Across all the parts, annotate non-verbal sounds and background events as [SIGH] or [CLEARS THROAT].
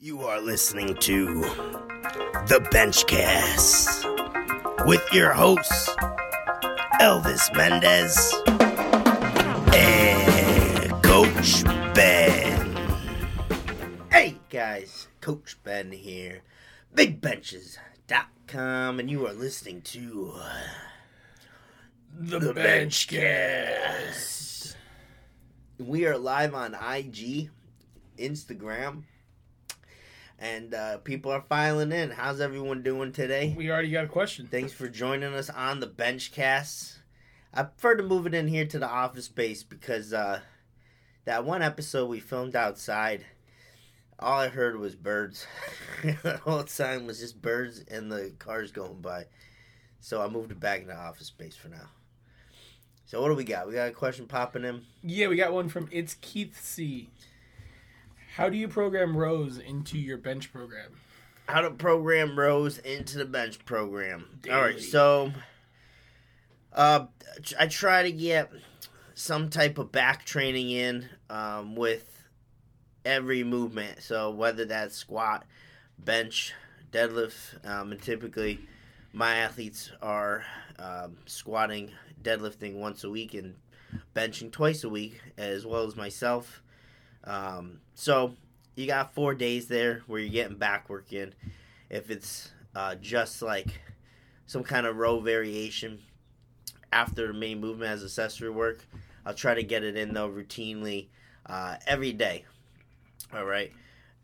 You are listening to The Benchcast with your hosts, Elvis Mendez and Coach Ben. Hey guys, Coach Ben here, BigBenches.com, and you are listening to The, The Benchcast. We are live on IG, Instagram, and uh, people are filing in. How's everyone doing today? We already got a question. Thanks for joining us on the Benchcast. I prefer to move it in here to the office space because uh, that one episode we filmed outside, all I heard was birds. [LAUGHS] the whole time was just birds and the cars going by. So I moved it back in the office space for now. So what do we got? We got a question popping in. Yeah, we got one from It's Keith C. How do you program rows into your bench program? how to program rows into the bench program. All right, so uh, I try to get some type of back training in um, with every movement. So whether that's squat, bench, deadlift, um, and typically my athletes are um, squatting, deadlifting once a week, and benching twice a week, as well as myself. Um, so you got four days there where you're getting back work in. If it's uh, just like some kind of row variation after the main movement as accessory work, I'll try to get it in though routinely uh, every day. All right.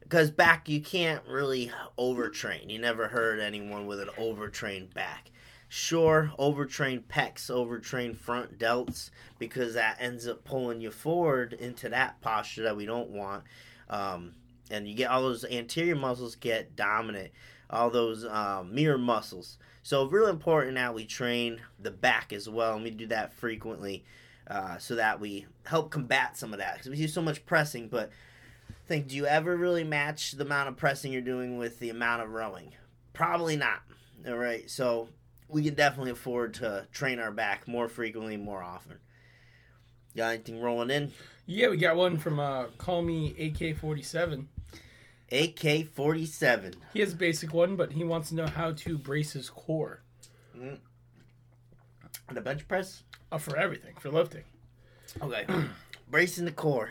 Because back, you can't really overtrain. You never heard anyone with an overtrained back. Sure, overtrain pecs, overtrain front delts, because that ends up pulling you forward into that posture that we don't want. Um, and you get all those anterior muscles get dominant, all those um, mirror muscles. So really important that we train the back as well, and we do that frequently, uh, so that we help combat some of that. Because we do so much pressing, but think, do you ever really match the amount of pressing you're doing with the amount of rowing? Probably not. All right, so we can definitely afford to train our back more frequently, more often. Got anything rolling in? Yeah, we got one from uh, Call Me AK47. AK 47. He has a basic one, but he wants to know how to brace his core The bench press? uh, for everything, for lifting. Okay. [CLEARS THROAT] Bracing the core.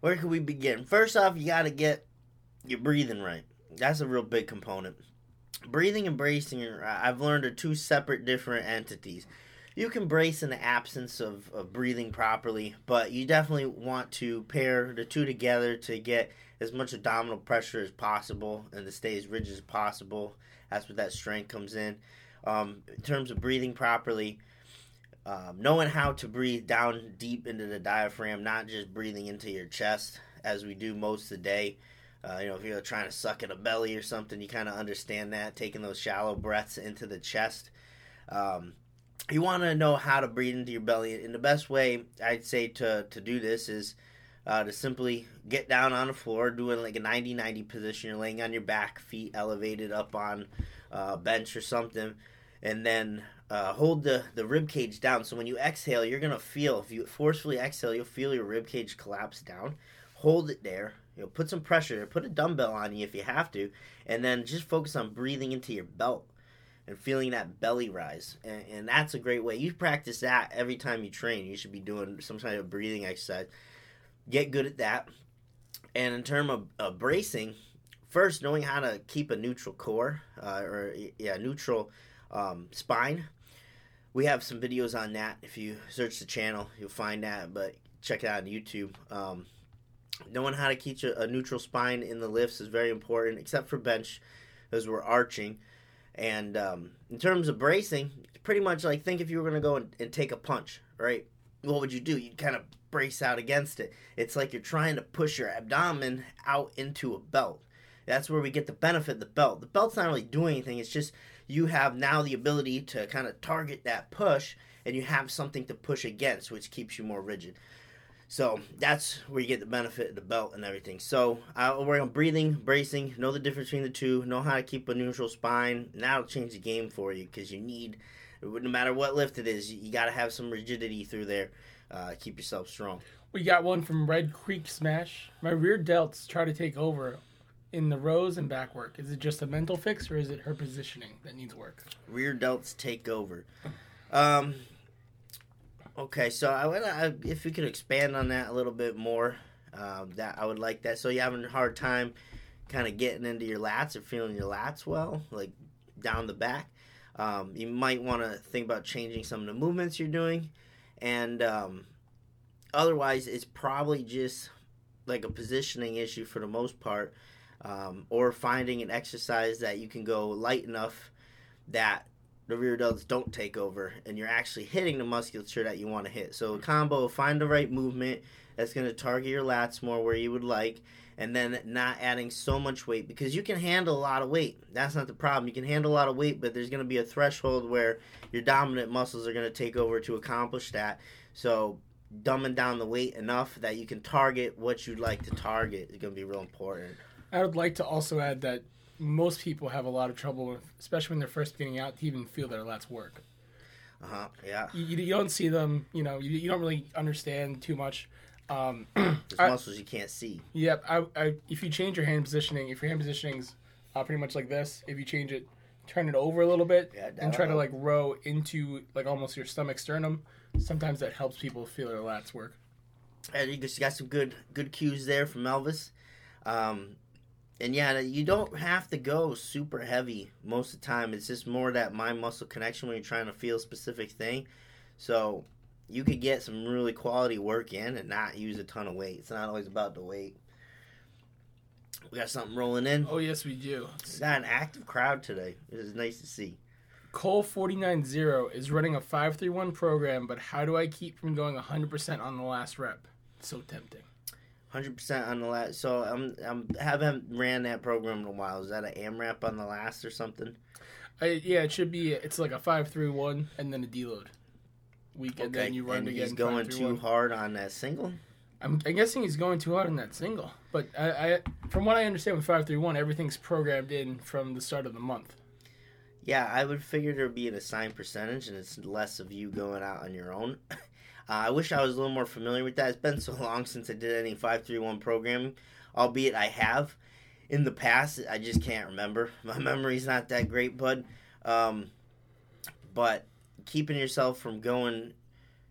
Where can we begin? First off, you got to get your breathing right. That's a real big component. Breathing and bracing, are, I've learned, are two separate, different entities. You can brace in the absence of, of breathing properly, but you definitely want to pair the two together to get as much abdominal pressure as possible and to stay as rigid as possible. That's where that strength comes in. Um, in terms of breathing properly, um, knowing how to breathe down deep into the diaphragm, not just breathing into your chest as we do most of the day. Uh, you know, if you're trying to suck in a belly or something, you kind of understand that, taking those shallow breaths into the chest. Um, you want to know how to breathe into your belly. And the best way I'd say to, to do this is uh, to simply get down on the floor, doing like a 90 90 position. You're laying on your back, feet elevated up on uh, a bench or something. And then uh, hold the, the rib cage down. So when you exhale, you're gonna feel. If you forcefully exhale, you'll feel your rib cage collapse down. Hold it there. You know, put some pressure. Put a dumbbell on you if you have to, and then just focus on breathing into your belt and feeling that belly rise. And, and that's a great way. You practice that every time you train. You should be doing some kind of breathing exercise. Get good at that. And in terms of, of bracing, first knowing how to keep a neutral core uh, or yeah neutral um, spine we have some videos on that. If you search the channel, you'll find that. But check it out on YouTube. Um, knowing how to keep a, a neutral spine in the lifts is very important, except for bench, as we're arching. And um, in terms of bracing, it's pretty much like think if you were going to go and, and take a punch, right? What would you do? You'd kind of brace out against it. It's like you're trying to push your abdomen out into a belt. That's where we get the benefit of the belt. The belt's not really doing anything. It's just you have now the ability to kind of target that push and you have something to push against, which keeps you more rigid. So that's where you get the benefit of the belt and everything. So I'll work on breathing, bracing, know the difference between the two, know how to keep a neutral spine. And that'll change the game for you because you need, no matter what lift it is, you got to have some rigidity through there. Uh, keep yourself strong. We got one from Red Creek Smash. My rear delts try to take over in the rows and back work? Is it just a mental fix or is it her positioning that needs work? Rear delts take over. Um, okay, so I would if you could expand on that a little bit more, um, that I would like that. So you're having a hard time kind of getting into your lats or feeling your lats well, like down the back. Um, you might want to think about changing some of the movements you're doing, and um, otherwise, it's probably just like a positioning issue for the most part, um, or finding an exercise that you can go light enough that the rear delts don't take over and you're actually hitting the musculature that you want to hit. So a mm-hmm. combo, find the right movement that's going to target your lats more where you would like, and then not adding so much weight because you can handle a lot of weight. That's not the problem. You can handle a lot of weight, but there's going to be a threshold where your dominant muscles are going to take over to accomplish that. So dumbing down the weight enough that you can target what you'd like to target is going to be real important. I would like to also add that most people have a lot of trouble, with, especially when they're first getting out, to even feel their lats work. Uh huh. Yeah. You, you don't see them, you know, you, you don't really understand too much. Um, [CLEARS THROAT] There's I- muscles you can't see. Yep. I, I, if you change your hand positioning, if your hand positioning's uh, pretty much like this, if you change it, turn it over a little bit, Yeah, and try to like row into like almost your stomach sternum, sometimes that helps people feel their lats work. And you just got some good good cues there from Elvis. Um, and yeah, you don't have to go super heavy most of the time. It's just more that mind muscle connection when you're trying to feel a specific thing. So you could get some really quality work in and not use a ton of weight. It's not always about the weight. We got something rolling in. Oh yes, we do. We got an active crowd today. It is nice to see. Cole forty nine zero is running a five three one program, but how do I keep from going hundred percent on the last rep? So tempting. Hundred percent on the last. So I'm I'm haven't ran that program in a while. Is that an AMRAP on the last or something? I, yeah, it should be. It's like a five three one and then a deload week, and then you run and again. he's going 5-3-1. too hard on that single. I'm, I'm guessing he's going too hard on that single, but I, I from what I understand with five three one, everything's programmed in from the start of the month. Yeah, I would figure there'd be an assigned percentage, and it's less of you going out on your own. [LAUGHS] uh, I wish I was a little more familiar with that. It's been so [LAUGHS] long since I did any five three one programming, albeit I have in the past. I just can't remember. [LAUGHS] My memory's not that great, bud. Um, but keeping yourself from going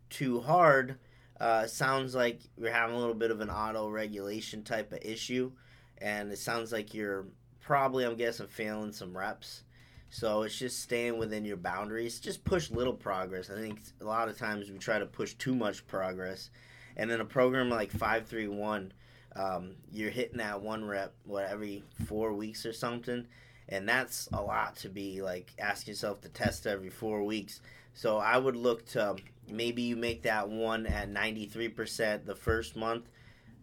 too hard uh, sounds like you're having a little bit of an auto regulation type of issue, and it sounds like you're probably, I'm guessing, failing some reps. So it's just staying within your boundaries. Just push little progress. I think a lot of times we try to push too much progress, and in a program like five three one, um, you're hitting that one rep what every four weeks or something, and that's a lot to be like asking yourself to test every four weeks. So I would look to maybe you make that one at ninety three percent the first month,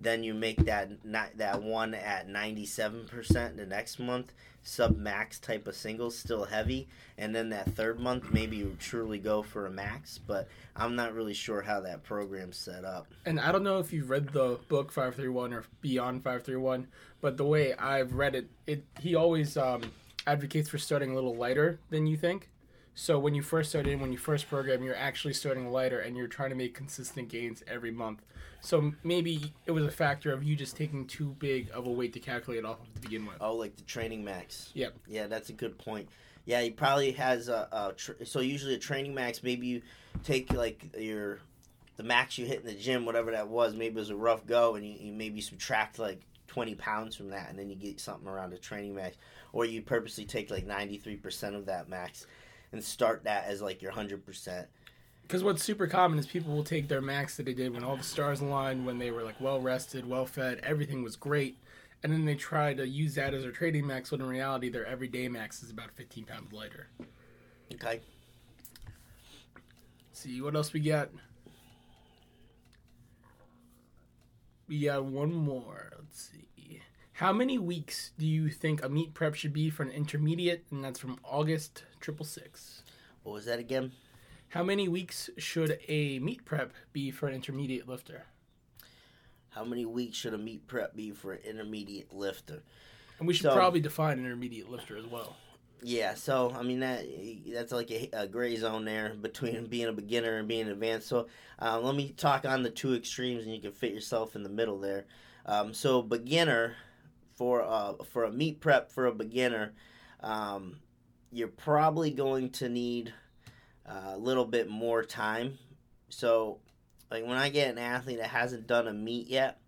then you make that not that one at ninety seven percent the next month, sub max type of singles, still heavy, and then that third month maybe you truly go for a max. But I'm not really sure how that program's set up. And I don't know if you've read the book five three one or Beyond five three one, but the way I've read it, it he always um, advocates for starting a little lighter than you think. So when you first start in, when you first program, you're actually starting lighter and you're trying to make consistent gains every month. So maybe it was a factor of you just taking too big of a weight to calculate off of to begin with. Oh, like the training max. Yep. Yeah, that's a good point. Yeah, he probably has a, a tr- so usually a training max. Maybe you take like your the max you hit in the gym, whatever that was. Maybe it was a rough go, and you, you maybe subtract like twenty pounds from that, and then you get something around a training max. Or you purposely take like ninety three percent of that max and start that as like your hundred percent. Because what's super common is people will take their max that they did when all the stars aligned, when they were like well rested, well fed, everything was great, and then they try to use that as their training max. When in reality, their everyday max is about 15 pounds lighter. Okay. see what else we got. We got one more. Let's see. How many weeks do you think a meet prep should be for an intermediate? And that's from August triple six. What was that again? How many weeks should a meet prep be for an intermediate lifter? How many weeks should a meet prep be for an intermediate lifter? And we should So- probably define an intermediate lifter as well. Yeah, so I mean that that's like a, a gray zone there between [LAUGHS] being a beginner and being advanced. So uh, let me talk on the two extremes, and you can fit yourself in the middle there. Um, so beginner for uh, for a meet prep for a beginner, um, you're probably going to need a little bit more time. So, like when I get an athlete that hasn't done a meet yet,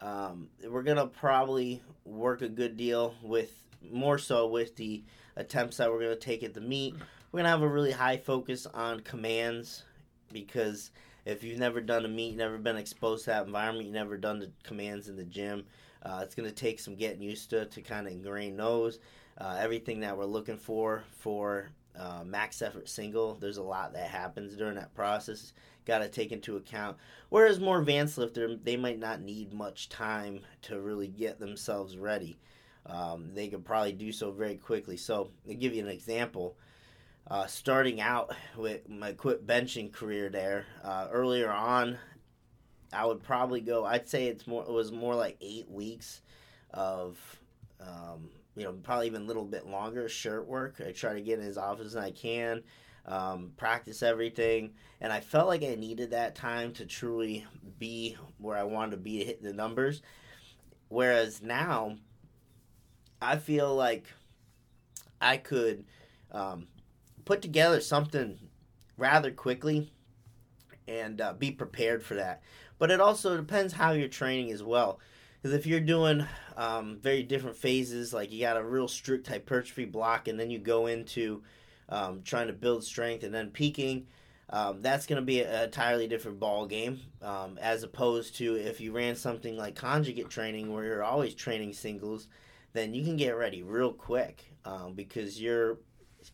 um, we're gonna probably work a good deal with more so with the attempts that we're gonna take at the meet. We're gonna have a really high focus on commands because if you've never done a meet, never been exposed to that environment, you've never done the commands in the gym, uh, it's going to take some getting used to to kind of ingrain those. Uh, everything that we're looking for for uh, max effort single, there's a lot that happens during that process. Got to take into account. Whereas more advanced lifter, they might not need much time to really get themselves ready. Um, they could probably do so very quickly. So, to give you an example, uh, starting out with my equipped benching career there, uh, earlier on, I would probably go. I'd say it's more. It was more like eight weeks of, um, you know, probably even a little bit longer shirt work. I try to get in as often as I can, um, practice everything, and I felt like I needed that time to truly be where I wanted to be to hit the numbers. Whereas now, I feel like I could um, put together something rather quickly and uh, be prepared for that. But it also depends how you're training as well. Because if you're doing um, very different phases, like you got a real strict hypertrophy block, and then you go into um, trying to build strength and then peaking, um, that's going to be an entirely different ball game. Um, as opposed to if you ran something like conjugate training, where you're always training singles, then you can get ready real quick um, because you're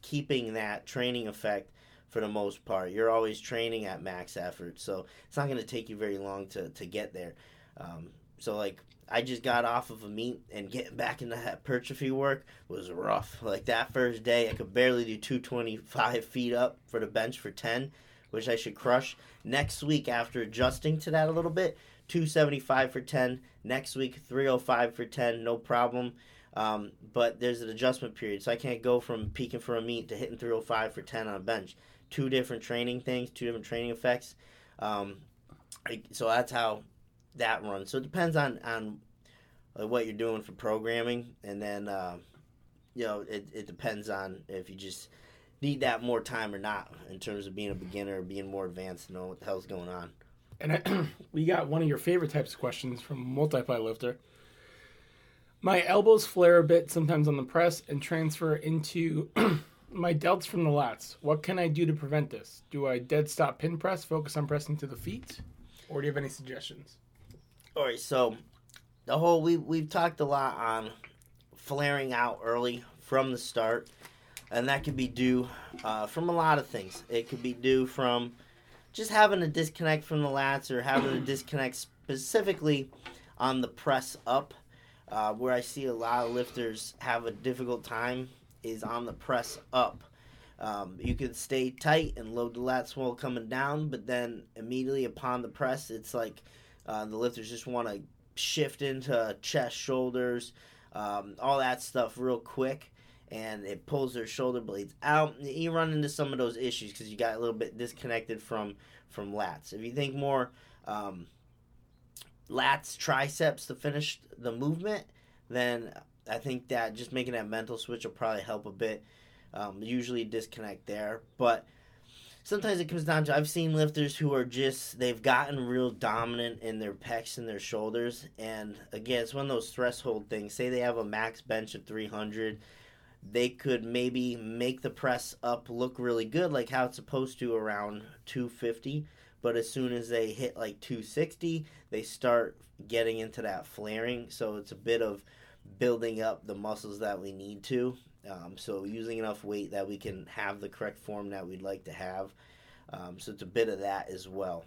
keeping that training effect for the most part. You're always training at max effort, so it's not going to take you very long to, to get there. Um, so, like, I just got off of a meet and getting back into hypertrophy work was rough. Like, that first day, I could barely do 225 feet up for the bench for 10, which I should crush. Next week, after adjusting to that a little bit, 275 for 10. Next week, 305 for 10, no problem. Um, but there's an adjustment period, so I can't go from peaking for a meet to hitting 305 for 10 on a bench. Two different training things, two different training effects. Um, so that's how that run. So it depends on on uh, what you're doing for programming, and then uh, you know it, it depends on if you just need that more time or not in terms of being a beginner or being more advanced to know what the hell's going on. And I, [CLEARS THROAT] we got one of your favorite types of questions from multiply lifter. My elbows flare a bit sometimes on the press and transfer into [CLEARS THROAT] my delts from the lats. What can I do to prevent this? Do I dead stop pin press, focus on pressing to the feet, or do you have any suggestions? All right, so the whole we we've talked a lot on flaring out early from the start, and that could be due uh, from a lot of things. It could be due from just having a disconnect from the lats or having a disconnect specifically on the press up uh, where I see a lot of lifters have a difficult time is on the press up. Um, you can stay tight and load the lats while coming down, but then immediately upon the press, it's like uh, the lifters just want to shift into chest, shoulders, um, all that stuff real quick, and it pulls their shoulder blades out. You run into some of those issues because you got a little bit disconnected from from lats. If you think more um, lats, triceps to finish the movement, then I think that just making that mental switch will probably help a bit. Um, usually disconnect there, but sometimes it comes down to I've seen lifters who are just they've gotten real dominant in their pecs and their shoulders, and again, it's one of those threshold things. Say they have a max bench of 300, they could maybe make the press up look really good, like how it's supposed to around 250 but as soon as they hit like 260 they start getting into that flaring. So it's a bit of building up the muscles that we need to um, so using enough weight that we can have the correct form that we'd like to have. Um, so it's a bit of that as well.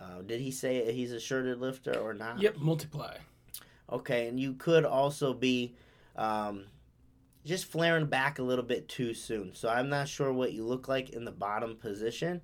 Uh, did he say he's a shirted lifter or not? Yep multiply. Okay and you could also be um, just flaring back a little bit too soon. So i'm not sure what you look like in the bottom position.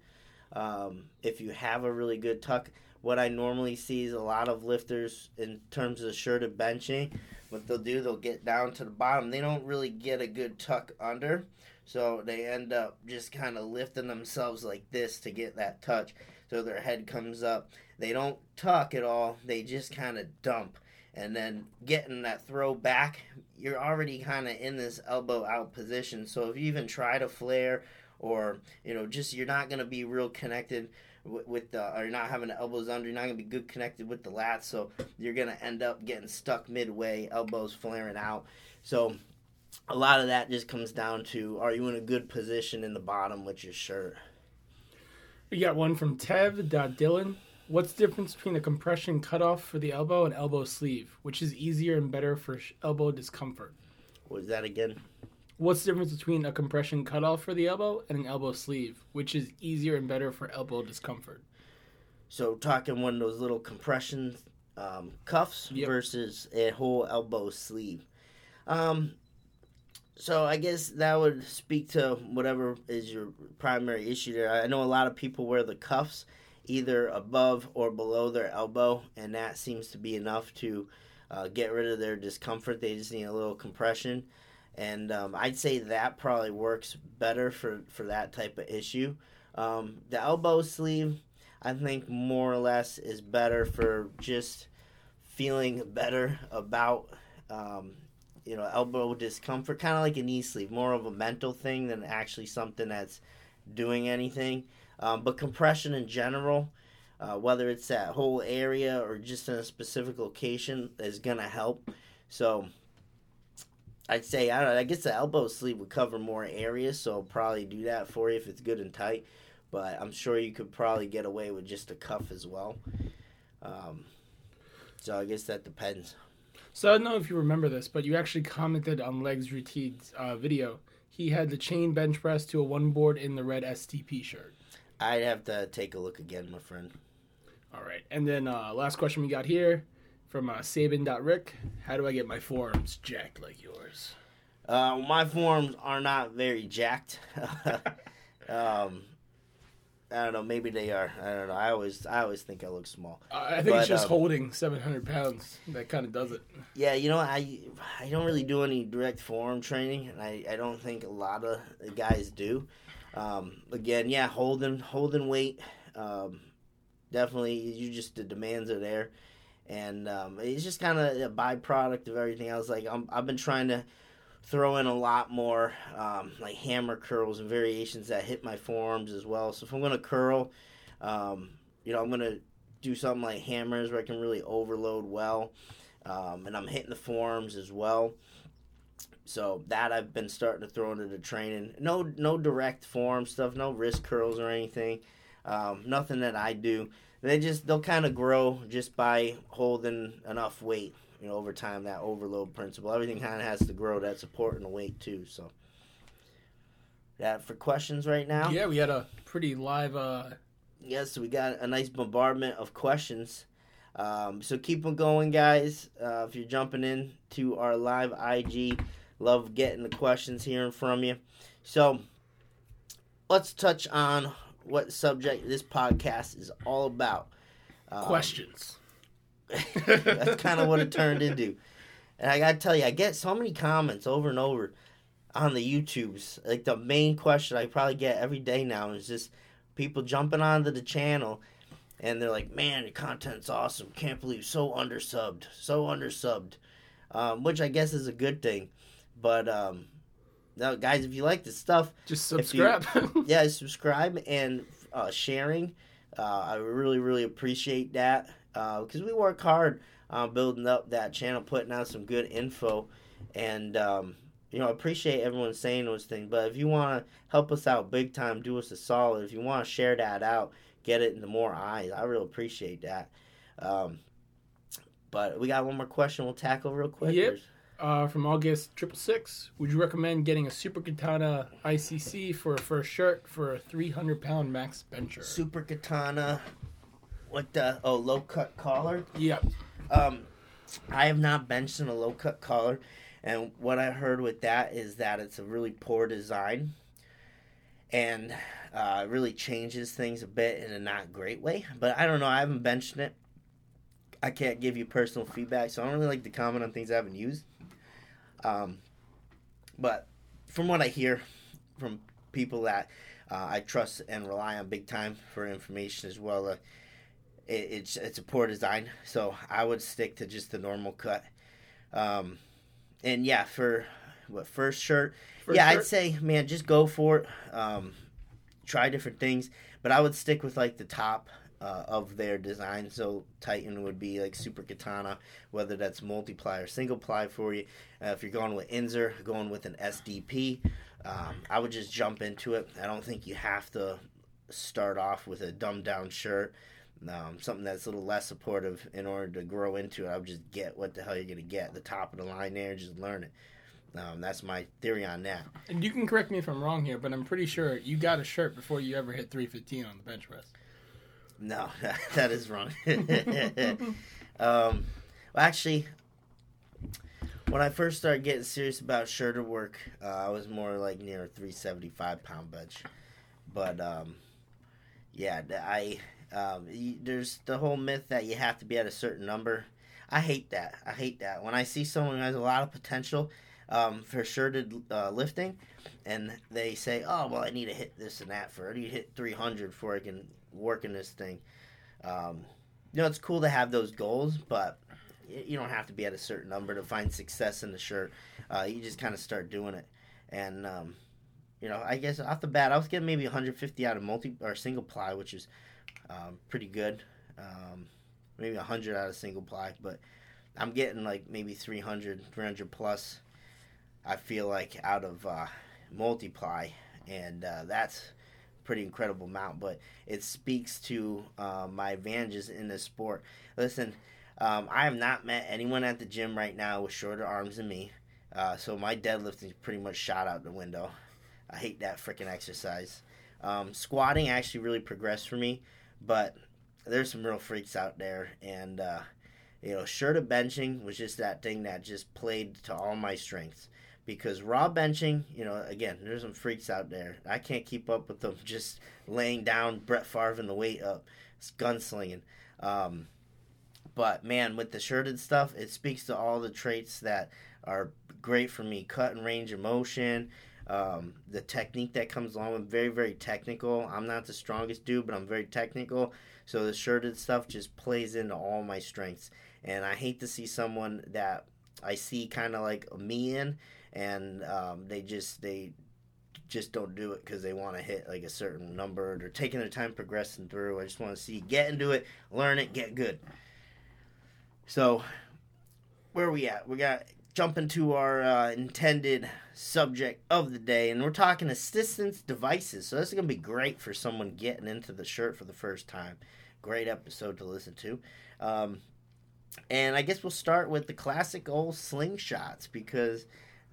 Um, if you have a really good tuck, what I normally see is a lot of lifters in terms of shirted benching. What they'll do, they'll get down to the bottom. They don't really get a good tuck under, so they end up just kind of lifting themselves like this to get that touch. So their head comes up. They don't tuck at all. They just kind of dump, and then getting that throw back, you're already kind of in this elbow out position. So if you even try to flare or you know just you're not going to be real connected with, with the or not having the elbows under, you're not going to be good connected with the lats. So you're going to end up getting stuck midway, elbows flaring out. So a lot of that just comes down to are you in a good position in the bottom with your shirt. We got one from Tev. Dylan. What's the difference between a compression cutoff for the elbow and elbow sleeve? Which is easier and better for elbow discomfort? What was that again? What's the difference between a compression cutoff for the elbow and an elbow sleeve? Which is easier and better for elbow discomfort? So talking one of those little compression um, cuffs Yep. versus a whole elbow sleeve. Um, so I guess that would speak to whatever is your primary issue there. I know a lot of people wear the cuffs either above or below their elbow, and that seems to be enough to uh, get rid of their discomfort. They just need a little compression, and um, I'd say that probably works better for for that type of issue. Um, the elbow sleeve, I think, more or less is better for just feeling better about. Um, you know, elbow discomfort, kind of like a knee sleeve, more of a mental thing than actually something that's doing anything. Um, but compression in general, uh, whether it's that whole area or just in a specific location, is gonna help. So I'd say I don't know. I guess the elbow sleeve would cover more areas, so I'll probably do that for you if it's good and tight. But I'm sure you could probably get away with just a cuff as well. Um, so I guess that depends. So I don't know if you remember this, but you actually commented on Legs Routine's uh, video. He had the chain bench press to a one board in the red STP shirt. I'd have to take a look again, my friend. All right. And then uh, last question we got here from uh, Sabin.Rick. How do I get my forearms jacked like yours? Uh, my forms are not very jacked. [LAUGHS] um, I don't know. Maybe they are. I don't know. I always, I always think I look small. Uh, I think it's just um, holding 700 pounds. That kind of does it. Yeah, you know, I, I don't really do any direct form training, and I, I don't think a lot of guys do. Um, again, yeah, holding, holding weight. Um, definitely, you just the demands are there, and um, it's just kind of a byproduct of everything else. Like I'm, I've been trying to throw in a lot more um, like hammer curls and variations that hit my forearms as well. So if I'm gonna curl, um, you know, I'm gonna do something like hammers where I can really overload well, um, and I'm hitting the forearms as well. So that I've been starting to throw into the training. No, no direct forearm stuff, no wrist curls or anything. Um, nothing that I do. They just they'll kind of grow just by holding enough weight. You know, over time that overload principle. Everything kind of has to grow. That supporting the weight too. So that for questions right now. Yeah, we had a pretty live. Uh, Yes, we got a nice bombardment of questions. Um, so keep them going, guys. Uh, if you're jumping in to our live IG, love getting the questions, hearing from you. So let's touch on what subject this podcast is all about. Um, questions. [LAUGHS] That's kind of what it turned into. And I gotta tell you, I get so many comments over and over on the YouTubes. Like the main question I probably get every day now is just people jumping onto the channel and they're like, "Man, your content's awesome. Can't believe so undersubbed, so undersubbed," um, which I guess is a good thing. But um, now, guys, if you like this stuff, Just if you- subscribe. [LAUGHS] yeah, [LAUGHS] subscribe and uh, sharing. Uh, I really, really appreciate that because we work hard on building up that channel, putting out some good info, and um, you know, I appreciate everyone saying those things. But if you want to help us out big time, do us a solid. If you want to share that out, get it into more eyes. I really appreciate that. Um, but we got one more question we'll tackle real quick. Yep. Uh, from August triple six. Would you recommend getting a Super Katana LCC for a first shirt for a 300 pound max bencher? Super Katana. What the? Oh, low cut collar. Yep. Um, I have not benched in a low cut collar, and what I heard with that is that it's a really poor design, and uh, really changes things a bit in a not great way. But I don't know. I haven't benched it. I can't give you personal feedback, so I don't really like to comment on things I haven't used. Um, but from what I hear from people that uh, I trust and rely on big time for information as well, uh, it, it's it's a poor design. So I would stick to just the normal cut. Um, and yeah, for what first shirt, First yeah, shirt? I'd say man, just go for it. Um, try different things, but I would stick with like the top uh, of their design. So Titan would be like Super Katana, whether that's multiply or single ply for you. Uh, if you're going with Inzer, going with an SDP, um, I would just jump into it. I don't think you have to start off with a dumbed down shirt. Um, something that's a little less supportive in order to grow into it. I would just get what the hell you're gonna get. The top of the line there, just learn it. Um, that's my theory on that. And you can correct me if I'm wrong here, but I'm pretty sure you got a shirt before you ever hit 315 on the bench press. No, [LAUGHS] that is wrong. [LAUGHS] um, well, actually, when I first started getting serious about shoulder work, uh, I was more like near a 375 pound bench. But um, yeah, I um, y- there's the whole myth that you have to be at a certain number. I hate that. I hate that. When I see someone who has a lot of potential um, for shirted uh, lifting, and they say, "Oh, well, I need to hit this and that for. I need to hit 300 before I can work in this thing." Um, you know, it's cool to have those goals, but you don't have to be at a certain number to find success in the shirt. Uh, you just kind of start doing it, and um, you know, I guess off the bat, I was getting maybe 150 out of multi or single ply, which is um, pretty good. Um, maybe 100 out of single ply, but I'm getting like maybe 300, 300 plus. I feel like out of uh, multiply, and uh, that's pretty incredible amount. But it speaks to uh, my advantages in this sport. Listen, um, I have not met anyone at the gym right now with shorter arms than me, uh, so my deadlifting is pretty much shot out the window. I hate that freaking exercise. Um, squatting actually really progressed for me, but there's some real freaks out there, and uh, you know, shirted benching was just that thing that just played to all my strengths. Because raw benching, you know, again, there's some freaks out there. I can't keep up with them [LAUGHS] just laying down Brett Favre and the weight up, it's gunslinging. Um, but man, with the shirted stuff, it speaks to all the traits that are great for me: cut and range of motion, um, the technique that comes along with very very technical. I'm not the strongest dude, but I'm very technical. So the shirted stuff just plays into all my strengths, and I hate to see someone that I see kind of like me in, and um, they just they just don't do it because they want to hit like a certain number. They're taking their time progressing through. I just want to see get into it, learn it, get good. So, where are we at? We got jump into our uh, intended subject of the day, and we're talking assistance devices. So this is gonna be great for someone getting into the shirt for the first time. Great episode to listen to. Um, and I guess we'll start with the classic old slingshots because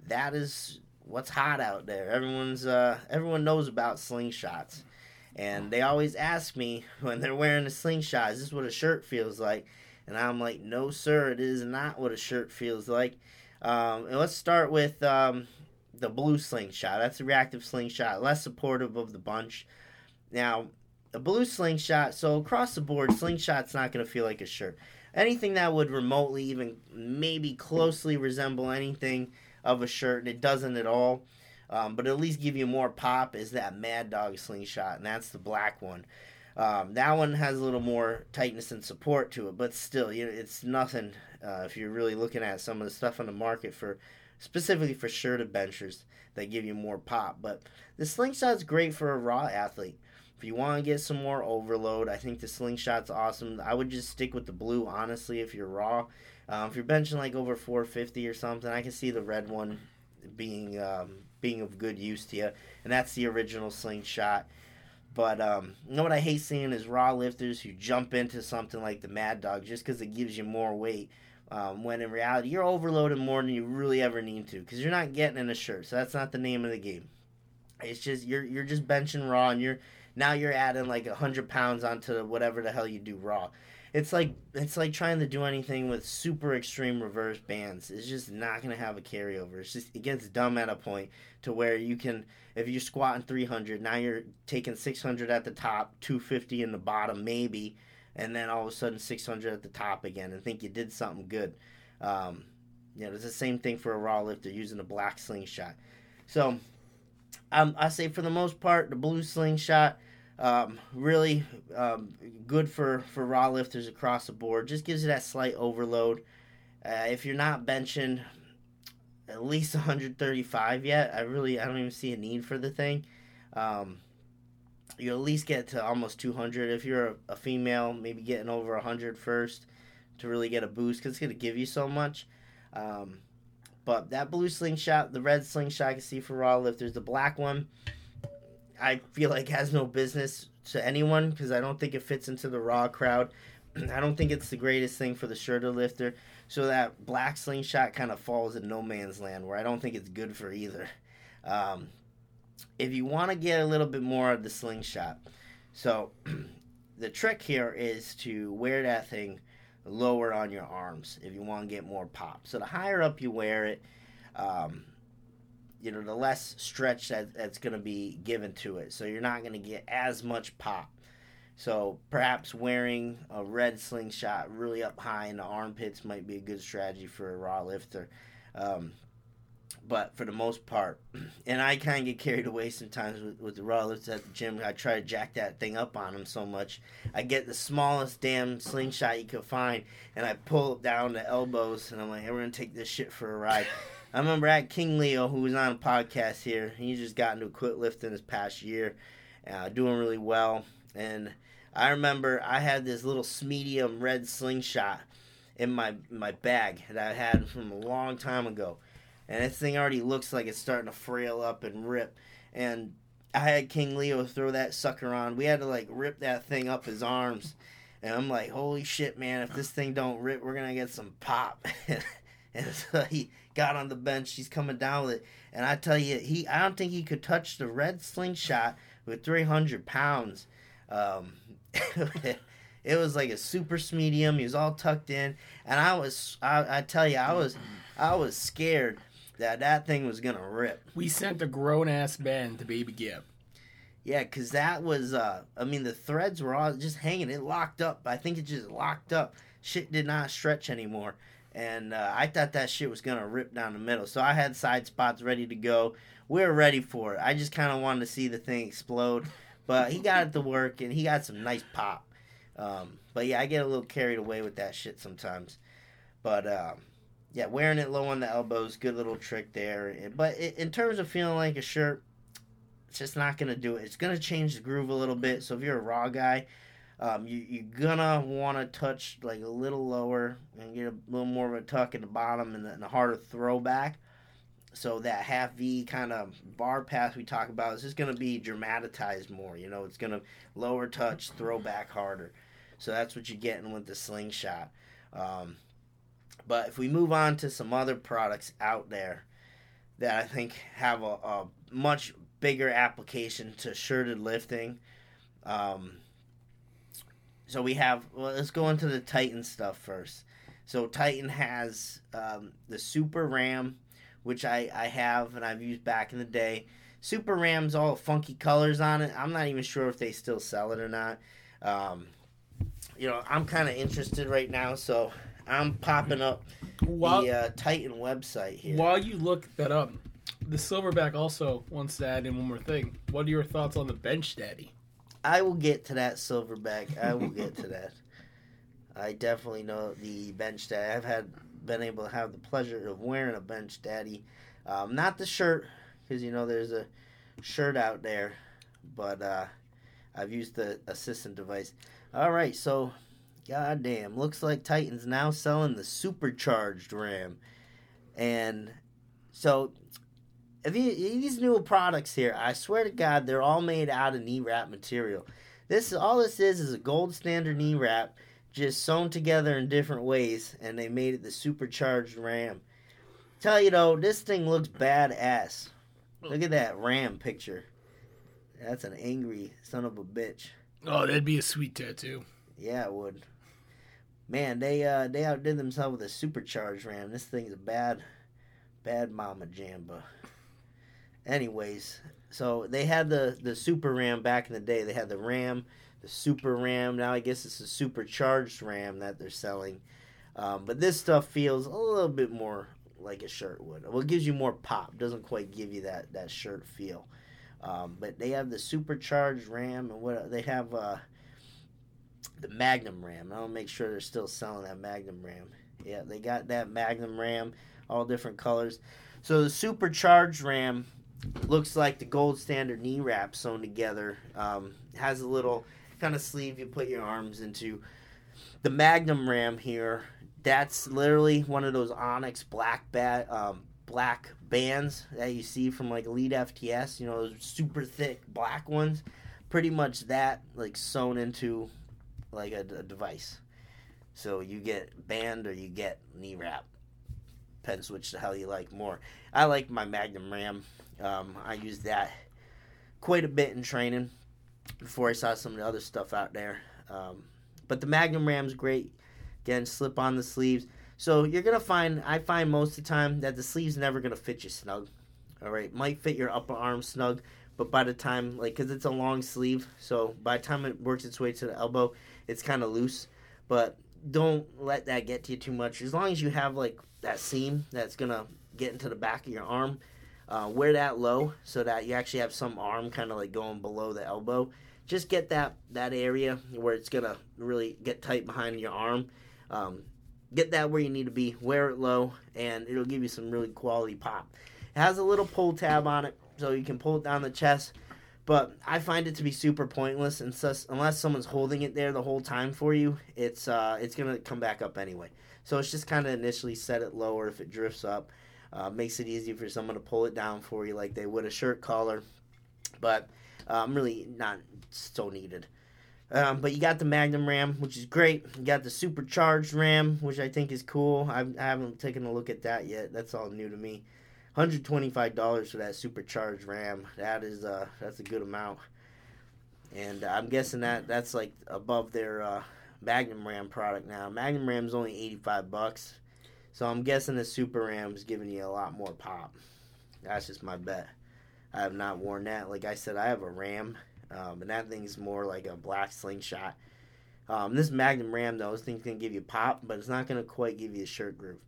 that is what's hot out there. Everyone's uh, everyone knows about slingshots, and they always ask me [LAUGHS] when they're wearing a slingshot, "Is this what a shirt feels like?" And I'm like, "No, sir, it is not what a shirt feels like." Um, and let's start with um, the blue slingshot. That's a reactive slingshot, less supportive of the bunch. Now, a blue slingshot. So across the board, slingshot's not going to feel like a shirt. Anything that would remotely, even maybe closely resemble anything of a shirt, and it doesn't at all. Um, but at least give you more pop is that Mad Dog slingshot, and that's the black one. Um, that one has a little more tightness and support to it, but still, you know, it's nothing. Uh, if you're really looking at some of the stuff on the market for, specifically for shirted benchers, that give you more pop. But the slingshot's great for a raw athlete. If you want to get some more overload, I think the slingshot's awesome. I would just stick with the blue, honestly, if you're raw. Um, if you're benching like over 450 or something, I can see the red one being um, being of good use to you, and that's the original slingshot. But um, you know what I hate seeing is raw lifters who jump into something like the Mad Dog just because it gives you more weight. Um, when in reality, you're overloading more than you really ever need to because you're not getting in a shirt. So that's not the name of the game. It's just you're you're just benching raw, and you're now you're adding like hundred pounds onto whatever the hell you do raw. It's like it's like trying to do anything with super extreme reverse bands. It's just not gonna have a carryover. It's just it gets dumb at a point to where you can if you're squatting 300, now you're taking 600 at the top, 250 in the bottom maybe, and then all of a sudden 600 at the top again, and think you did something good. Um, you know, it's the same thing for a raw lifter using a black slingshot. So um, I say for the most part, the blue slingshot Um, really um, good for, for raw lifters across the board. Just gives you that slight overload. Uh, if you're not benching at least [LAUGHS] 135 yet, I really I don't even see a need for the thing. Um, you at least get to almost 200 if you're a, a female, maybe getting over 100 first to really get a boost because it's going to give you so much. Um, but that blue slingshot, the red slingshot I can see for raw lifters, the black one, I feel like has no business to anyone because I don't think it fits into the raw crowd. [CLEARS THROAT] I don't think it's the greatest thing for the shirted lifter. So that black slingshot kind of falls in no man's land where I don't think it's good for either. Um, if you want to get a little bit more of the slingshot, so [CLEARS THROAT] the trick here is to wear that thing lower on your arms if you want to get more pop. So the higher up you wear it, um, you know, the less stretch that, that's going to be given to it. So you're not going to get as much pop. So perhaps wearing a red slingshot really up high in the armpits might be a good strategy for a raw lifter. Um, but for the most part, [CLEARS THROAT] and I kind of get carried away sometimes with, with the raw lifts at the gym. I try to jack that thing up on them so much. I get the smallest damn slingshot you could find, and I pull down the elbows, and I'm like, hey, we're gonna take this shit for a ride. [LAUGHS] I remember at King Leo, who was on a podcast here, he just got into equipped lifting this past year, uh, doing really well. And I remember I had this little medium red slingshot in my my bag that I had from a long time ago and this thing already looks like it's starting to frail up and rip. And I had King Leo throw that sucker on. We had to like rip that thing up his arms, and I'm like, holy shit, man! If this thing don't rip, we're gonna get some pop. [LAUGHS] [LAUGHS] and so he got on the bench. He's coming down with it, and I tell you, he I don't think he could touch the red slingshot with 300 pounds. Um, [LAUGHS] it was like a super medium. He was all tucked in, and I was I, I tell you, I was I was scared that that thing was gonna rip. We sent a grown ass man to Baby Gip. Yeah, cause that was uh I mean the threads were all just hanging. It locked up. I think it just locked up. Shit did not stretch anymore. And uh, I thought that shit was gonna rip down the middle. So I had side spots ready to go. We were ready for it. I just kind of wanted to see the thing explode. But he got it to work, and he got some nice pop. Um, but yeah, I get a little carried away with that shit sometimes. But um, yeah, wearing it low on the elbows, good little trick there. But in terms of feeling like a shirt, it's just not gonna do it. It's gonna change the groove a little bit. So if you're a raw guy, um, you, you're gonna want to touch like a little lower and get a little more of a tuck in the bottom and, and a harder throwback. So that half V kind of bar path we talk about is just gonna be dramatized more. You know, it's gonna lower touch, throw back harder. So that's what you're getting with the slingshot. Um, but if we move on to some other products out there that I think have a, a much bigger application to shirted lifting. Um, so we have, well, let's go into the Titan stuff first. So Titan has um, the Super Ram, which I, I have and I've used back in the day. Super Ram's all funky colors on it. I'm not even sure if they still sell it or not. Um, you know, I'm kind of interested right now, so I'm popping up while, the uh, Titan website here. While you look that up, the Silverback also wants to add in one more thing. What are your thoughts on the Bench Daddy? I will get to that Silverback. I will get to that. [LAUGHS] I definitely know the Bench Daddy. I've had been able to have the pleasure of wearing a Bench Daddy, um, not the shirt because you know there's a shirt out there, but uh, I've used the assistant device. All right, so goddamn, looks like Titan's now selling the supercharged RAM, and so these new products here, I swear to God, they're all made out of knee wrap material. This is all this is is a gold standard knee wrap, just sewn together in different ways, and they made it the supercharged RAM. Tell you though, this thing looks badass. Look at that RAM picture. That's an angry son of a bitch. Oh, that'd be a sweet tattoo. Yeah, it would. Man, they uh they outdid themselves with a supercharged ram. This thing's a bad, bad mama jamba. Anyways, so they had the the super ram back in the day. They had the ram, the super ram. Now I guess it's a supercharged ram that they're selling. Um, but this stuff feels a little bit more like a shirt would. Well, it gives you more pop. Doesn't quite give you that that shirt feel. Um, but they have the supercharged RAM and what they have uh, the Magnum RAM. I'll make sure they're still selling that Magnum RAM. Yeah, they got that Magnum RAM, all different colors. So the supercharged RAM looks like the gold standard knee wrap sewn together. Um, has a little kind of sleeve you put your arms into. The Magnum RAM here, that's literally one of those Onyx black bat, um, black bands that you see from like Elite FTS. You know, those super thick black ones. Pretty much that like sewn into like a, a device. So you get band or you get knee wrap. Depends which the hell you like more. I like my Magnum RAM. Um, I use that quite a bit in training before I saw some of the other stuff out there. Um, but the Magnum Ram's great. Again, slip on the sleeves. So you're gonna find I find most of the time that the sleeve's never gonna fit you snug. All right, might fit your upper arm snug, but by the time like because it's a long sleeve, so by the time it works its way to the elbow, it's kind of loose. But don't let that get to you too much. As long as you have like that seam that's gonna get into the back of your arm, uh, wear that low so that you actually have some arm kind of like going below the elbow. Just get that that area where it's gonna really get tight behind your arm. Um, get that where you need to be. Wear it low, and it'll give you some really quality pop. It has a little pull tab on it, so you can pull it down the chest. But I find it to be super pointless, and sus- unless someone's holding it there the whole time for you, it's uh, it's gonna come back up anyway. So it's just kind of initially set it lower if it drifts up. Uh, makes it easy for someone to pull it down for you like they would a shirt collar. But um, really not so needed. Um, but you got the Magnum RAM, which is great. You got the supercharged RAM, which I think is cool. I've, I haven't taken a look at that yet. That's all new to me. $125 for that supercharged RAM. That is uh, that's a good amount. And I'm guessing that that's like above their uh, Magnum RAM product now. Magnum RAM's only 85 bucks. So I'm guessing the Super RAM's giving you a lot more pop. That's just my bet. I have not worn that. Like I said, I have a RAM, um, and that thing's more like a black slingshot. Um, this Magnum RAM, though, this thing's going to give you pop, but it's not going to quite give you a shirt groove.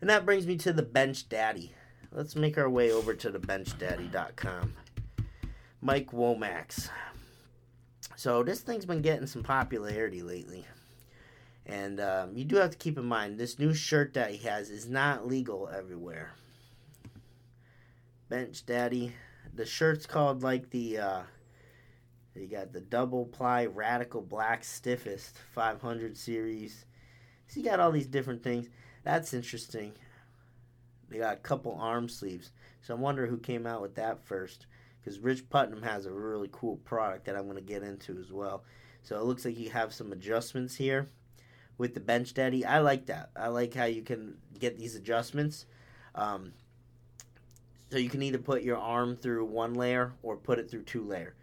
And that brings me to the Bench Daddy. Let's make our way over to the benchdaddy.com. Mike Womax. So this thing's been getting some popularity lately. And um, you do have to keep in mind this new shirt that he has is not legal everywhere. Bench Daddy. The shirt's called like the uh, you got the double ply radical black stiffest 500 series. So you got all these different things. That's interesting. They got a couple arm sleeves. So I wonder who came out with that first. Because Rich Putnam has a really cool product that I'm going to get into as well. So it looks like you have some adjustments here with the Bench Daddy. I like that. I like how you can get these adjustments. Um, so you can either put your arm through one layer or put it through two layer.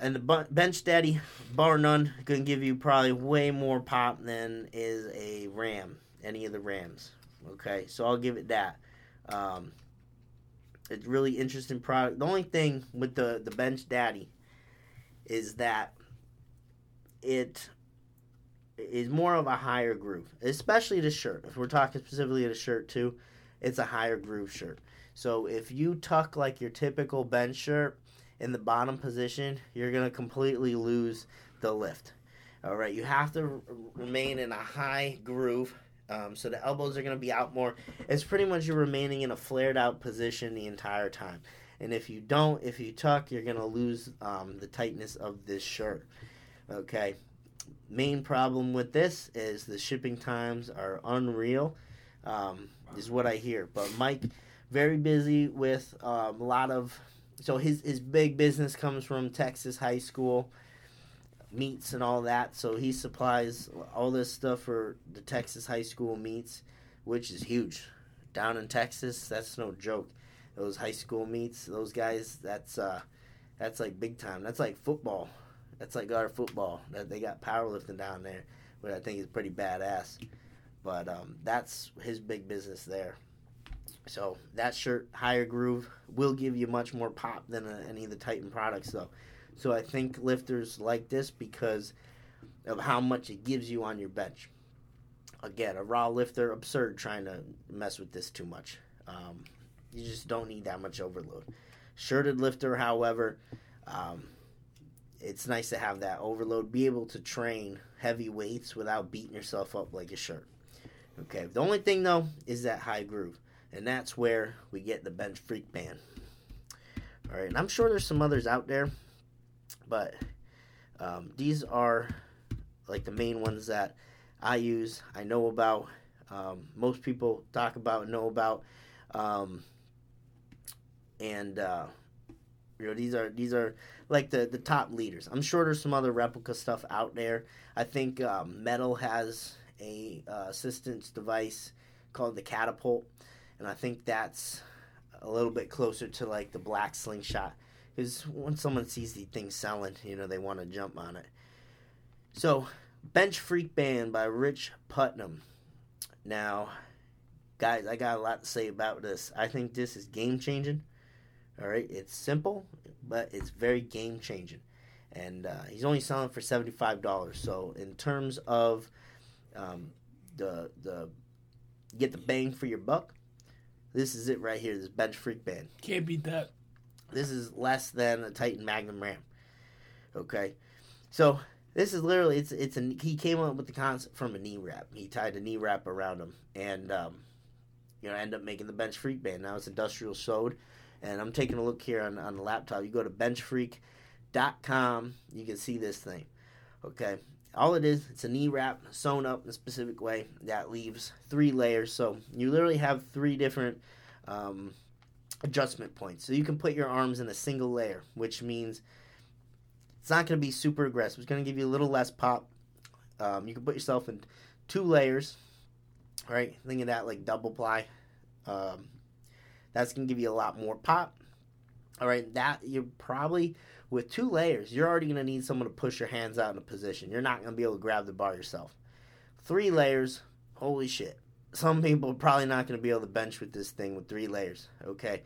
And the Bench Daddy, bar none, to give you probably way more pop than is a Ram, any of the Rams. Okay, so I'll give it that. Um, it's really interesting product. The only thing with the the Bench Daddy is that it is more of a higher groove, especially the shirt. If we're talking specifically the shirt too, it's a higher groove shirt. So if you tuck like your typical bench shirt in the bottom position, you're gonna completely lose the lift. All right, you have to remain in a high groove. Um, so the elbows are going to be out more. It's pretty much you're remaining in a flared out position the entire time. And if you don't, if you tuck, you're going to lose um, the tightness of this shirt. Okay. Main problem with this is the shipping times are unreal, um, is what I hear. But Mike, very busy with um, a lot of. So his, his big business comes from Texas high school meets and all that. So he supplies all this stuff for the Texas high school meets, which is huge. Down in Texas, that's no joke. Those high school meets, those guys, that's uh, that's like big time. That's like football. That's like our football. That they got powerlifting down there, which I think is pretty badass. But um, that's his big business there. So that shirt, higher groove, will give you much more pop than uh, any of the Titan products, though. So I think lifters like this because of how much it gives you on your bench. Again, a raw lifter, absurd trying to mess with this too much. Um, you just don't need that much overload. Shirted lifter, however, um, it's nice to have that overload, be able to train heavy weights without beating yourself up like a shirt. Okay, the only thing though is that high groove, and that's where we get the bench freak band. All right, and I'm sure there's some others out there, but um, these are like the main ones that I use, I know about. Um, most people talk about, know about, um, and uh, you know these are these are like the the top leaders. I'm sure there's some other replica stuff out there. I think um, Metal has a uh, assistance device called the Catapult, and I think that's a little bit closer to like the Black Slingshot. Because when someone sees these things selling, you know they want to jump on it. So, Bench Freak Band by Rich Putnam. Now, guys, I got a lot to say about this. I think this is game changing. All right, it's simple, but it's very game changing. And uh, he's only selling for seventy five dollars. So, in terms of um, the the get the bang for your buck, this is it right here. This Bench Freak Band. Can't beat that. This is less than a Titan Magnum Ram. Okay, so this is literally it's it's a he came up with the concept from a knee wrap. He tied a knee wrap around him, and um, you know, end up making the Bench Freak band. Now it's industrial sewed, and I'm taking a look here on on the laptop. You go to benchfreak.com, you can see this thing. Okay, all it is, it's a knee wrap sewn up in a specific way that leaves three layers. So you literally have three different um, adjustment points. So you can put your arms in a single layer, which means it's not going to be super aggressive. It's going to give you a little less pop. Um, you can put yourself in two layers, right? Think of that like double ply. Um, that's going to give you a lot more pop. All right, that you're probably with two layers, you're already going to need someone to push your hands out in a position. You're not going to be able to grab the bar yourself. Three layers, holy shit. Some people are probably not going to be able to bench with this thing with three layers, okay?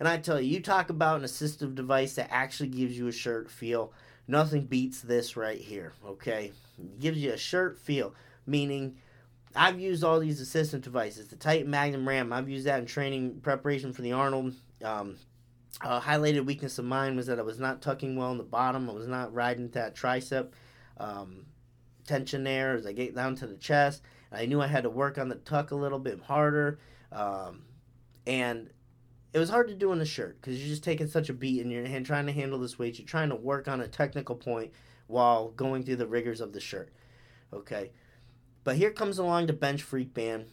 And I tell you, you talk about an assistive device that actually gives you a shirt feel. Nothing beats this right here, okay? It gives you a shirt feel, meaning I've used all these assistant devices. The Titan Magnum Ram, I've used that in training preparation for the Arnold. Um, highlighted weakness of mine was that I was not tucking well in the bottom. I was not riding that tricep um, tension there as I get down to the chest. I knew I had to work on the tuck a little bit harder. Um, and it was hard to do in the shirt because you're just taking such a beat in your hand trying to handle this weight. You're trying to work on a technical point while going through the rigors of the shirt. Okay. But here comes along the bench freak band.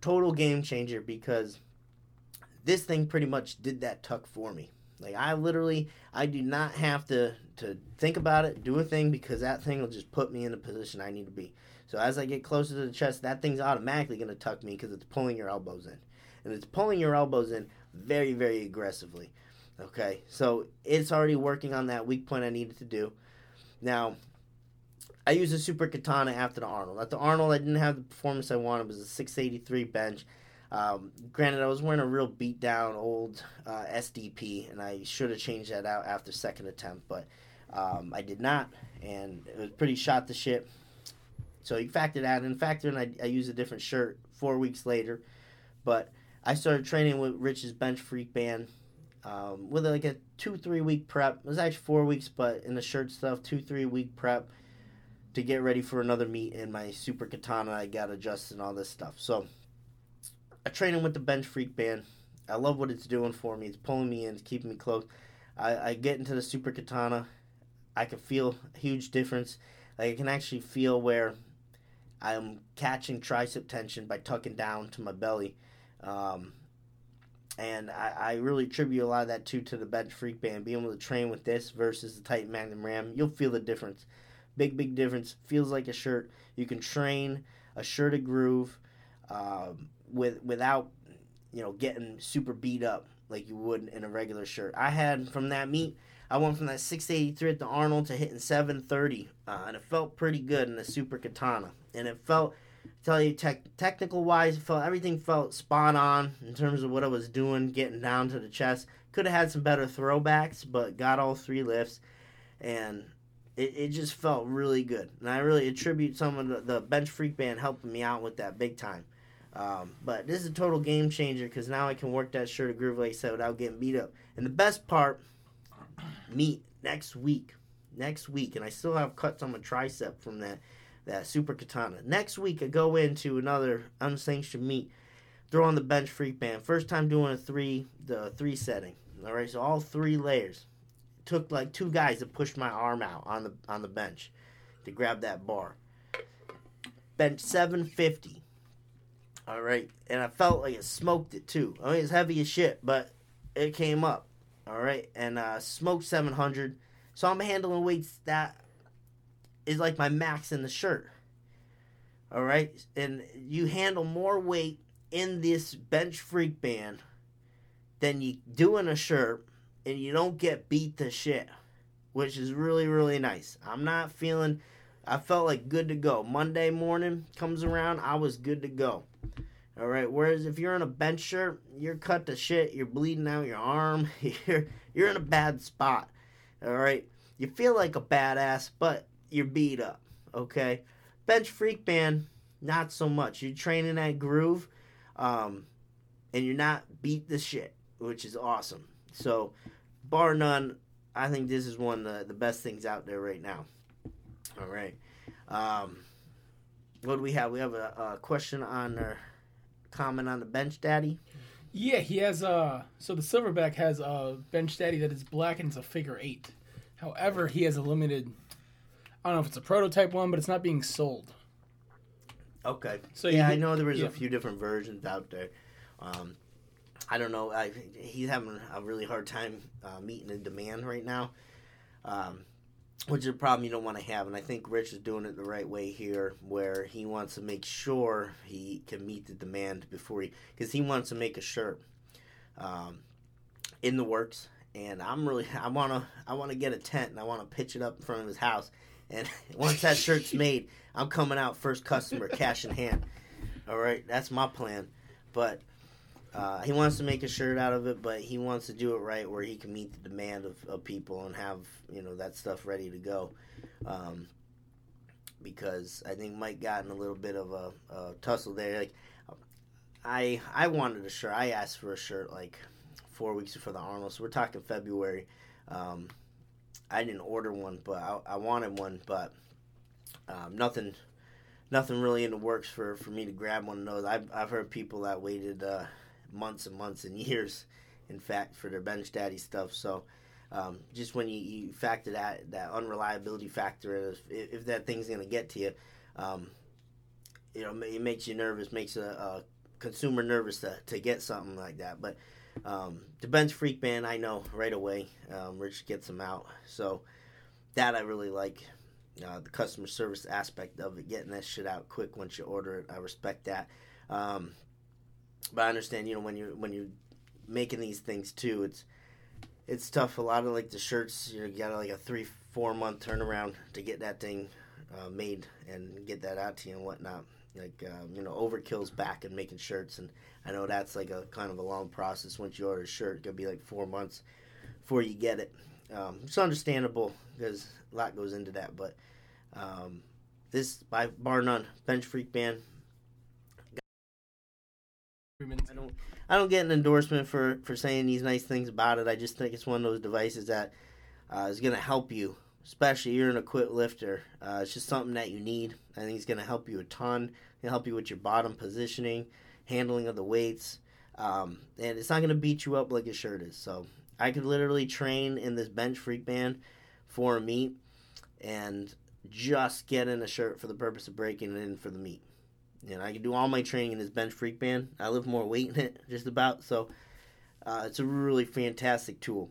Total game changer because this thing pretty much did that tuck for me. Like I literally, I do not have to to think about it, do a thing because that thing will just put me in the position I need to be. So as I get closer to the chest, that thing's automatically going to tuck me because it's pulling your elbows in, and it's pulling your elbows in very very aggressively. Okay, so it's already working on that weak point I needed to do. Now, I used a super katana after the Arnold. At the Arnold, I didn't have the performance I wanted. It was a 683 bench. Um, granted, I was wearing a real beat down old uh, SDP, and I should have changed that out after second attempt, but um, I did not, and it was pretty shot the shit. So you factor that in. Factor in, I, I used a different shirt four weeks later, but I started training with Rich's Bench Freak Band um, with like a two three week prep. It was actually four weeks, but in the shirt stuff, two three week prep to get ready for another meet in my super katana. I got adjusted and all this stuff. So I train with the bench freak band. I love what it's doing for me. It's pulling me in, it's keeping me close. I, I get into the super katana. I can feel a huge difference. Like I can actually feel where I'm catching tricep tension by tucking down to my belly. Um, and I, I, really attribute a lot of that too to the bench freak band. Being able to train with this versus the Titan Magnum Ram, you'll feel the difference. Big, big difference. Feels like a shirt. You can train a shirted groove. Um, with without you know getting super beat up like you would in a regular shirt. I had from that meet, I went from that 683 at the Arnold to hitting 730, uh, and it felt pretty good in the Super Katana. And it felt, tell you, tech, technical wise, felt everything felt spot on in terms of what I was doing, getting down to the chest. Could have had some better throwbacks, but got all three lifts, and it, it just felt really good. And I really attribute some of the, the bench freak band helping me out with that big time. Um, but this is a total game changer because now I can work that shirt of groove like I said without getting beat up. And the best part, meet next week. Next week, and I still have cuts on my tricep from that that super katana. Next week, I go into another unsanctioned meet, throw on the bench freak band. First time doing a three the three setting. All right, so all three layers. Took like two guys to push my arm out on the on the bench to grab that bar. Bench 750. All right, and I felt like it smoked it too. I mean, it's heavy as shit, but it came up. All right, and uh, smoked 700. So I'm handling weights that is like my max in the shirt. All right, and you handle more weight in this bench freak band than you do in a shirt, and you don't get beat to shit, which is really really nice. I'm not feeling. I felt like good to go. Monday morning comes around, I was good to go. All right. Whereas if you're in a bench shirt, you're cut to shit. You're bleeding out your arm. [LAUGHS] You're you're in a bad spot. All right. You feel like a badass, but you're beat up. Okay. Bench freak band, not so much. You're training that groove, um, and you're not beat the shit, which is awesome. So, bar none, I think this is one of the, the best things out there right now. All right. Um, what do we have? We have a, a question on our comment on the bench daddy. Yeah, he has a. So the silverback has a bench daddy that is black and it's a figure eight. However, he has a limited. I don't know if it's a prototype one, but it's not being sold. Okay. So yeah, I know there was yeah. a few different versions out there. Um, I don't know. I, he's having a really hard time uh, meeting the demand right now, um, which is a problem you don't want to have. And I think Rich is doing it the right way here, where he wants to make sure he can meet the demand before he, because he wants to make a shirt um, in the works. And I'm really, [LAUGHS] I wanna, I wanna get a tent and I wanna pitch it up in front of his house. And [LAUGHS] once that shirt's [LAUGHS] made, I'm coming out first customer, cash in hand. All right, that's my plan. But uh, he wants to make a shirt out of it, but he wants to do it right where he can meet the demand of, of people and have you know that stuff ready to go. Um, because I think Mike got in a little bit of a, a tussle there. Like I I wanted a shirt. I asked for a shirt like four weeks before the Arnold, so we're talking February. Um, I didn't order one, but I, I wanted one, but um, nothing nothing really in the works for, for me to grab one of those. I've, I've heard people that waited uh, months and months and [LAUGHS] years, in fact, for their bench daddy stuff. So um, just when you, you factor that that unreliability factor, if, if that thing's going to get to you, um, you know, it makes you nervous, makes a, a consumer nervous to, to get something like that. But um, the bench freak band, I know right away. Um, Rich gets them out, so that I really like uh, the customer service aspect of it, getting that shit out quick once you order it. I respect that. Um, but I understand, you know, when you're when you're making these things too, it's it's tough. A lot of like the shirts, you got like a three four month turnaround to get that thing uh, made and get that out to you and whatnot. Like um, you know, overkill's back and making shirts, and I know that's like a kind of a long process. Once you order a shirt, it could be like four months before you get it. Um, it's understandable because a lot goes into that, but um, this by bar none bench freak band. I don't I don't get an endorsement for for saying these nice things about it. I just think it's one of those devices that uh, is going to help you, especially you're an equipped lifter. Uh, it's just something that you need. I think it's going to help you a ton. It'll help you with your bottom positioning, handling of the weights, um, and it's not going to beat you up like a shirt is. So I could literally train in this bench freak band for a meet and just get in a shirt for the purpose of breaking it in for the meet. And I can do all my training in this bench freak band. I lift more weight in it, just about. So uh, it's a really fantastic tool.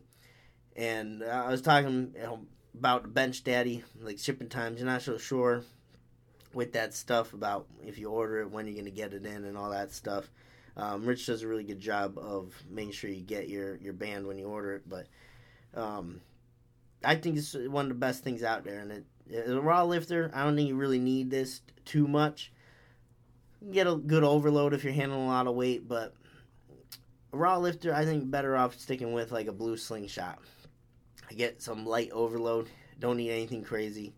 And uh, I was talking you know, about the bench daddy, like shipping times. You're not so sure with that stuff about if you order it, when you're going to get it in, and all that stuff. Um, Rich does a really good job of making sure you get your, your band when you order it. But um, I think it's one of the best things out there. And it, as a raw lifter, I don't think you really need this too much. Get a good overload if you're handling a lot of weight, but a raw lifter, I think better off sticking with like a blue slingshot. I get some light overload, don't need anything crazy.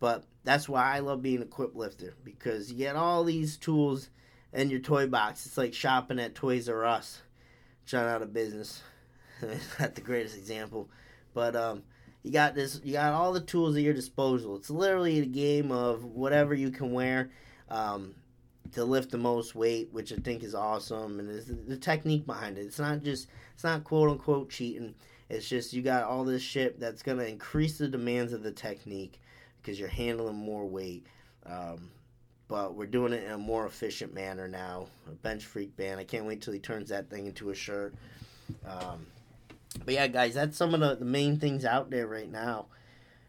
But that's why I love being a equipped lifter because you get all these tools in your toy box. It's like shopping at Toys R Us, trying out of business. [LAUGHS] Not the greatest example, but um, you got this. You got all the tools at your disposal. It's literally a game of whatever you can wear. Um, to lift the most weight, which I think is awesome, and it's the technique behind it. It's not just it's not quote unquote cheating. It's just you got all this shit that's gonna increase the demands of the technique because you're handling more weight. Um, but we're doing it in a more efficient manner now. A bench freak band. I can't wait till he turns that thing into a shirt. Um, but yeah, guys, that's some of the, the main things out there right now.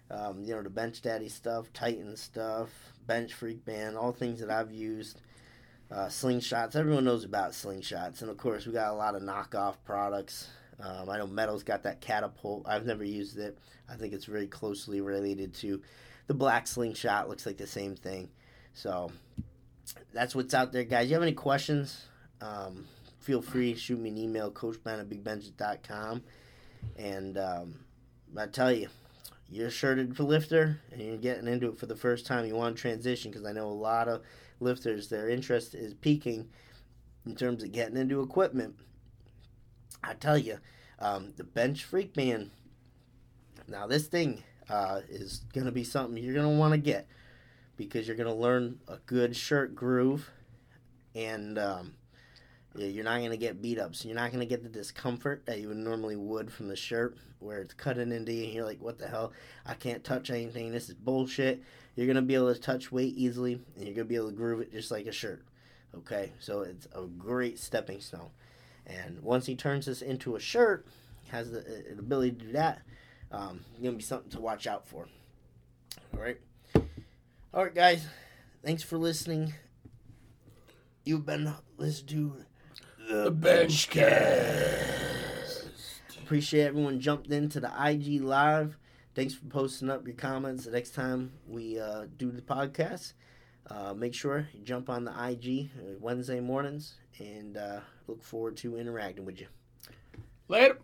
Um, you know, the bench daddy stuff, Titan stuff, bench freak band, all things that I've used. Uh, slingshots, everyone knows about slingshots, and of course we got a lot of knockoff products. Um, I know Metal's got that catapult. I've never used it. I think it's very closely related to the black slingshot. Looks like the same thing. So that's what's out there, guys. You have any questions? Um, feel free to shoot me an email, coachman at bigbudget.com. And um, I tell you, you're a shirted lifter and you're getting into it for the first time. You want to transition because I know a lot of lifters, their interest is peaking in terms of getting into equipment. I tell you, um, the bench freak band. Now this thing uh, is to be something you're to want to get because you're to learn a good shirt groove, and um, you're not to get beat up. So you're not to get the discomfort that you would normally would from the shirt, where it's cutting into you. and You're like, "What the hell? I can't touch anything. This is bullshit." You're going to be able to touch weight easily, and you're going to be able to groove it just like a shirt. Okay, so it's a great stepping stone. And once he turns this into a shirt, has the, uh, the ability to do that. Um, gonna be something to watch out for. All right, all right, guys. Thanks for listening. You've been listening to The Benchcast. Appreciate everyone jumped into the IG live. Thanks for posting up your comments. The next time we uh, do the podcast, uh, make sure you jump on the IG uh, Wednesday mornings and uh, look forward to interacting with you. Later.